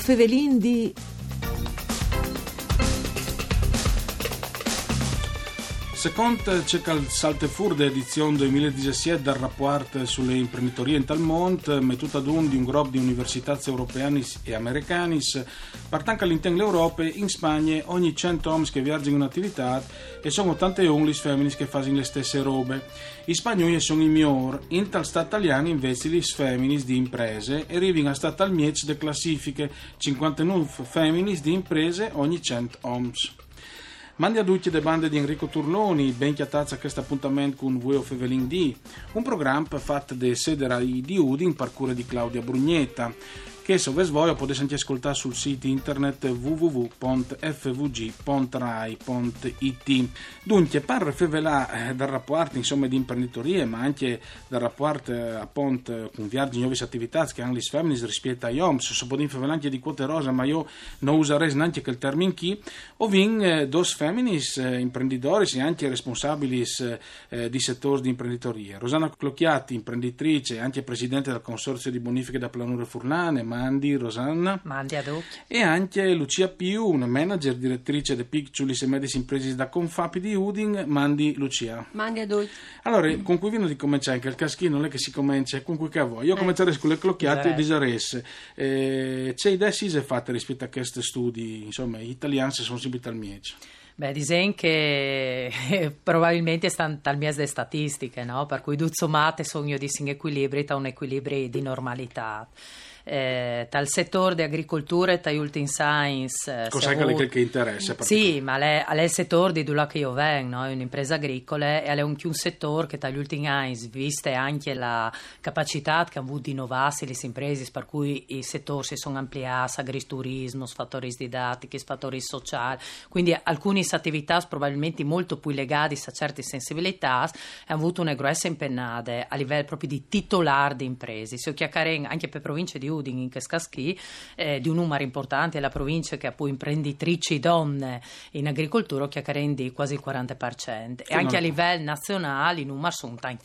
Fevelin di... Secondo cerca il Saltefur edizione 2017 del rapport sulle imprenditorie in tal mondo, mettuta ad un di un gruppo di università europeane e americane, partanca all'interno dell'Europa, in Spagna ogni 100 uomini che viaggiano in attività e sono tante only femmine che fanno le stesse robe. I spagnoli sono i migliori, in tal stato italiano invece le femmine di imprese arrivano a stato al miez de classifiche 59 femmine di imprese ogni 100 uomini. Mandi a tutti le bande di Enrico Turloni, ben chiatazza a questo appuntamento con Voi of Evelyn D, un programma fatto da Sederai di Udin, parcure di Claudia Brugnetta che se voi potete anche ascoltare sul sito internet www.fvg.rai.it. Dunque, parre fevelà eh, dal rapporto insomma, di imprenditoria, ma anche dal rapporto eh, appunto, con viaggi nuove attività che hanno le femmine rispetto agli uomini, se potete fevelà anche di quote rosa, ma io non userei neanche quel termine chi, o vin eh, dos femminis eh, imprenditori e anche responsabili eh, di settori di imprenditoria. Rosana Clocchiati, imprenditrice, anche presidente del consorzio di bonifiche da Planure Furlane, ma Mandi, Rosanna. Mandi ad E anche Lucia Piu, una manager, direttrice di Picciulis e Medis Impresis da Confapi di Uding. Mandi, Lucia. Mandi ad Allora, con cui vino di cominciare, anche il caschino non è che si comincia, con cui che vuoi. Io eh. comincerei con le clocchiate di Zares. Eh, c'è idee si fatte rispetto a questi studi, insomma, gli italiani sono sempre al miece. Beh, disegno che probabilmente stanno al mese statistiche, no? Per cui tutto sommato sogno di sin equilibri, da un equilibrio di normalità eh, tal settore di agricoltura e ultim science. Eh, Cos'è che, che interessa? Sì, ma è, il settore di dove io vengo, no? è un'impresa agricola e è un, un settore che dagli ultimi anni, viste anche la capacità che hanno avuto di innovarsi le imprese, per cui i settori si sono ampliati, agriturismo, fattori didattici, fattori sociali, quindi alcune attività probabilmente molto più legate a certe sensibilità hanno avuto una grossa impennata a livello proprio di titolare di imprese. Se chiacchiare anche per province di Udin in Kescaschi, eh, di un numero importante, la provincia che ha poi imprenditrici donne in agricoltura che rendi quasi il 40%. E anche a livello nazionale i numeri sono tanti.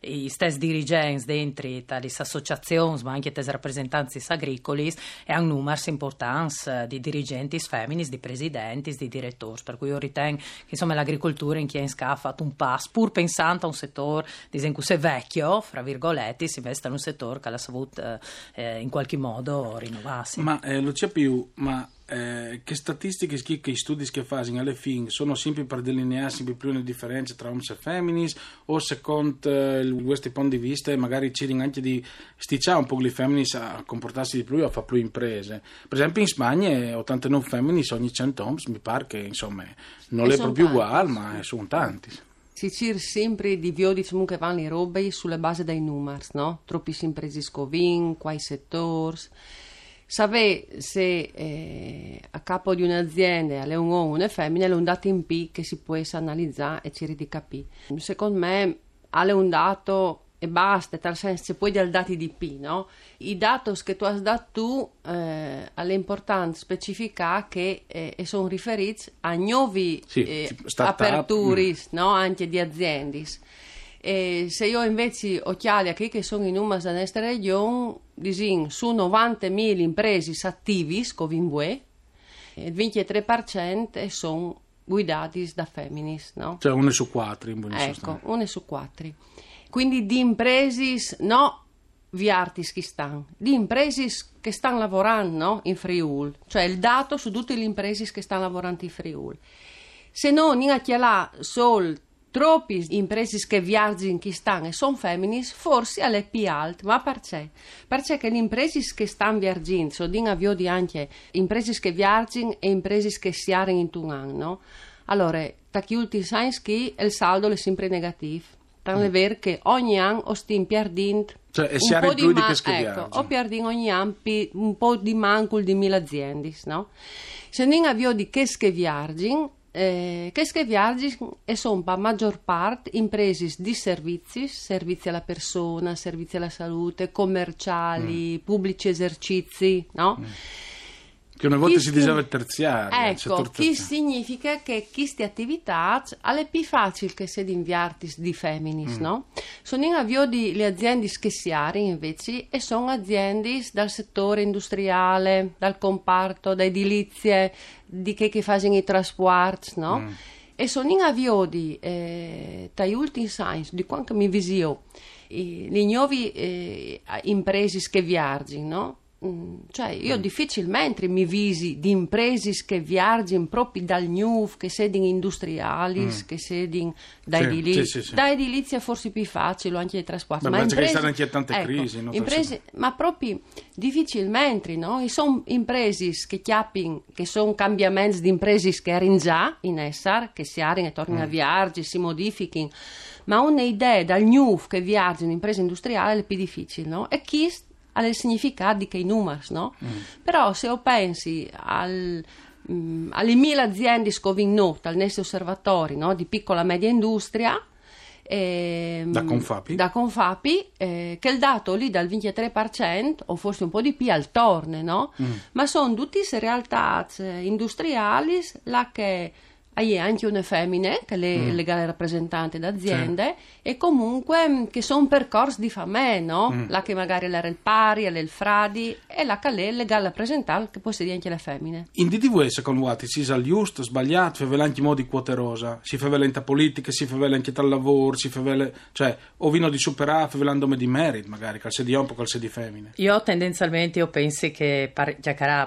I stessi dirigenti dentro tali associazioni, ma anche i rappresentanti agricoli, e hanno numeri importanti di dirigenti femminis, di presidenti, di direttori. Per cui io ritengo che insomma, l'agricoltura in Chienska ha fatto un passo, pur pensando a un settore, diciamo, se vecchio, fra virgolette, si investe in un settore che ha saputo eh, in qualche modo rinnovarsi. Ma eh, Lucia Più, ma eh, che statistiche che studi che fanno alle fine sono sempre per delineare sempre più le differenze tra uomini e femmine o secondo eh, questi punti di vista magari ci anche di sticciare un po' le femmine a comportarsi di più o a fare più imprese? Per esempio in Spagna 89 femmine ogni 100 uomini mi pare che insomma non e è proprio uguale ma sono tanti si cerca sempre di vedere che vanno le robe sulla base dei numeri, no? Troppi imprese scovin, quai settori. Sapere se eh, a capo di un'azienda è un uomo o una femmina è un dato in P che si può analizzare e cercare di capire. Secondo me è un dato e basta, tal senso poi dal dati di P, no? I dati che tu hai dato tu eh, è importante specificare che eh, sono riferiti a nuovi sì, eh, aperture, mm. no? Anche di aziende. E se io invece ho chiaro che sono i numeri della nostra regione, disin, su 90.000 imprese attive, come in il 23% sono guidati da femminis, no? Cioè una su quattro in buona Ecco, una su quattro. Quindi di imprese, no viartis che stanno, di imprese che stanno lavorando in Friul, cioè il dato su tutte le imprese che stanno lavorando in Friul. Se non in là solo troppi imprese che viaggiano in stanno e sono femmine, forse è più alto, ma perché? Perché le imprese che stanno viaggiando, so di avvio di anche imprese che viaggiano e imprese che si hanno in un anno, allora, da chi ultimi che il saldo è sempre negativo Vero che ogni anno ho stiamo perdendo cioè, un po' di man- ecco, ho perduto ogni anno un po' di manco di mille aziende, no? Se non abbiamo di che viaggi, eh, che e sono per maggior parte imprese di servizi, servizi alla persona, servizi alla salute, commerciali, mm. pubblici esercizi, no? Mm Che una volta chi si diceva il terziario. il Ecco, chi significa che queste attività è più facile che se di inviarti di femminis, Mm. no? Sono in avvio di le aziende schessiari invece e sono aziende dal settore industriale, dal comparto, da edilizie, di che, che fanno i trasporti, no? Mm. E sono in avvio di, eh, dagli ultimi science, di quanto mi visio, le nuove eh, imprese che viaggiano, no? Mm, Cioè, io Mm. difficilmente mi visi di imprese che viaggiano proprio dal new, che sedin industriali, che sedin da Mm. Sì, edilizia. sì, sì. Da edilizia forse più facile, anche dei trasporti. Beh, ma penso che imprese- stanno anche tante ecco, crisi, no? imprese- ma proprio difficilmente, no? Sono imprese che chiappin, che sono cambiamenti di imprese che erano già in essere, che si arrin e tornano a Mm. viaggiare, si modifichino, ma un'idea dal new che viaggia in impresa industriale è più difficile, no? E chi ha il significato di che i numeri, no? Mm. Però se lo pensi al mm, alle mille aziende scovignute al nostro osservatori no? di piccola e media industria ehm, Da Confapi? da Confapi, eh, che il dato lì dal 23% o forse un po' di più al torne no? Mm. ma sono tutte realtà eh, industriali là che hai anche una femmine che è Mm. le legale rappresentante d'aziende e comunque mm, che sono percorsi di famè no? Mm. là che magari l'era il pari, l'era il fradi e là che è legale rappresentante che possiede anche le femmine In DDV, secondo voi, si sa giusto, sbagliato, fa anche in modi quote rosa, si fa in politica, si fa anche dal lavoro, si fa cioè, o vino di superare, fa velando di merit, magari, calze di ompo, calze di femmine. Io tendenzialmente io penso che par-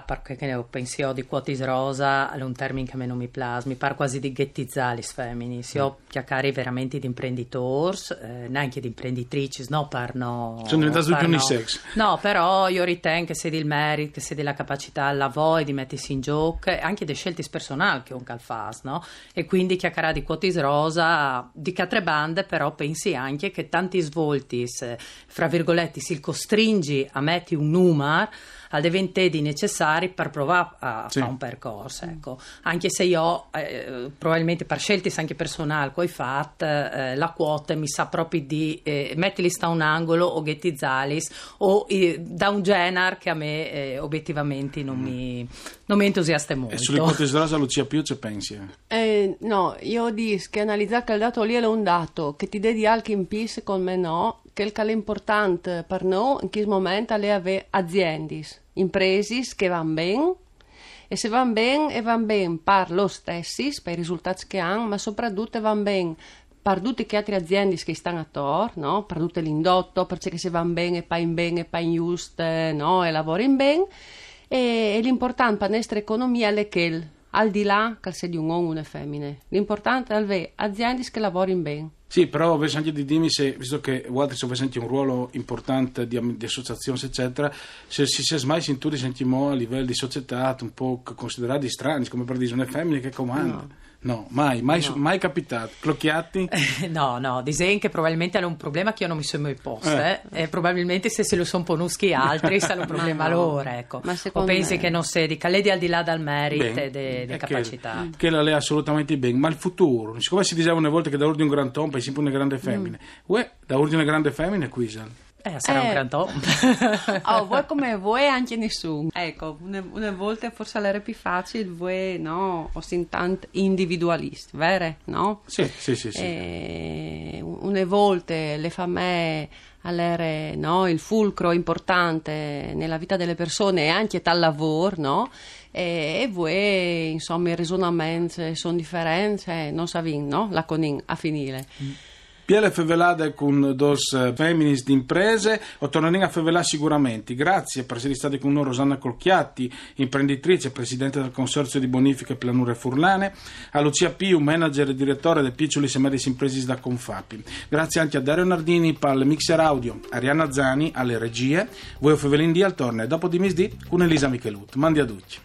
perché che ne ho penso di quotis rosa è un termine che a me non mi piace, mi pare quasi di ghettizzare le femmine. Se io chiacchiere veramente di imprenditori, eh, neanche di imprenditrici, no, per no. Sono diventati per tutti no. unisex. No, però io ritengo che se di il merito, che se della capacità al lavoro di mettersi in gioco, anche delle scelte personali che un calfas, no? E quindi chiacchierare di quotis rosa, di catre bande, però pensi anche che tanti svolti, se, fra virgolette, si costringi a mettere un numero al eventedi necessari per provare a Sì. fare un percorso, ecco. Anche se io, eh, probabilmente per scelte anche personali, coi fat, eh, la quota mi sa proprio di eh, metterli sta un angolo o ghettizzalis o eh, da un genere che a me eh, obiettivamente non, mi, non mi entusiasta molto. E sulle quote rosa Lucia Più ci pensi? eh? No, io dico che analizzare che il dato lì è un dato che ti dedi anche in più, secondo me no, che è importante per noi in questo momento è avere aziende, imprese che vanno bene e se vanno bene vanno bene per lo stessi, per i risultati che hanno, ma soprattutto vanno bene per tutte le altre aziende che stanno attorno, no? per tutto l'indotto, perché se vanno bene e poi bene e poi giusto, no? e lavorano bene e, e l'importante per la nostra economia è che al di là che sia di un uomo o una femmina, l'importante è avere aziende che lavorino bene. Sì, però anche di dirmi se, visto che Walter avesse anche un ruolo importante di, di associazioni, eccetera, se si sia mai sentito sentimo a livello di società un po' considerati strani, come per dire, una femmina che comanda. No, mai, mai, No. mai capitato. Clocchiati? No, no, disegno che probabilmente è un problema che io non mi sono mai posto, Eh. eh. e probabilmente se se lo sono ponuschi altri sarà un problema no. loro, ecco. Ma o pensi me- che non sei di caledi al di là dal merito e delle È che- capacità. Che la lei assolutamente bene, ma il futuro, siccome si diceva una volta che da ordine un gran tompa è sempre una grande femmina, uè, da ordine una grande femmina qui sa. Eh, sarà un Eh. gran top. Oh, voi come voi anche nessuno. Ecco, una, una volta forse era più facile, voi no, o sin tanto individualisti, vero? No? Sì, sì, sì, sì. E una volta le famiglie all'ere no, il fulcro importante nella vita delle persone e anche dal lavoro, no? E, e voi, insomma, i ragionamenti sono differenti, eh, non savin, no? La conin a finire. Piele fevelade con dos feminis di imprese, o torneremo a fevelare sicuramente. Grazie per essere stati con noi Rosanna Colchiatti, imprenditrice presidente del Consorzio di Bonifiche Planure Furlane, a Lucia Piu, manager e direttore dei piccoli e medi imprese da Confapi. Grazie anche a Dario Nardini per mixer audio, Arianna Zani alle regie, voi Fevelin di al torne dopo di misdì con Elisa Michelut. Mandi a tutti.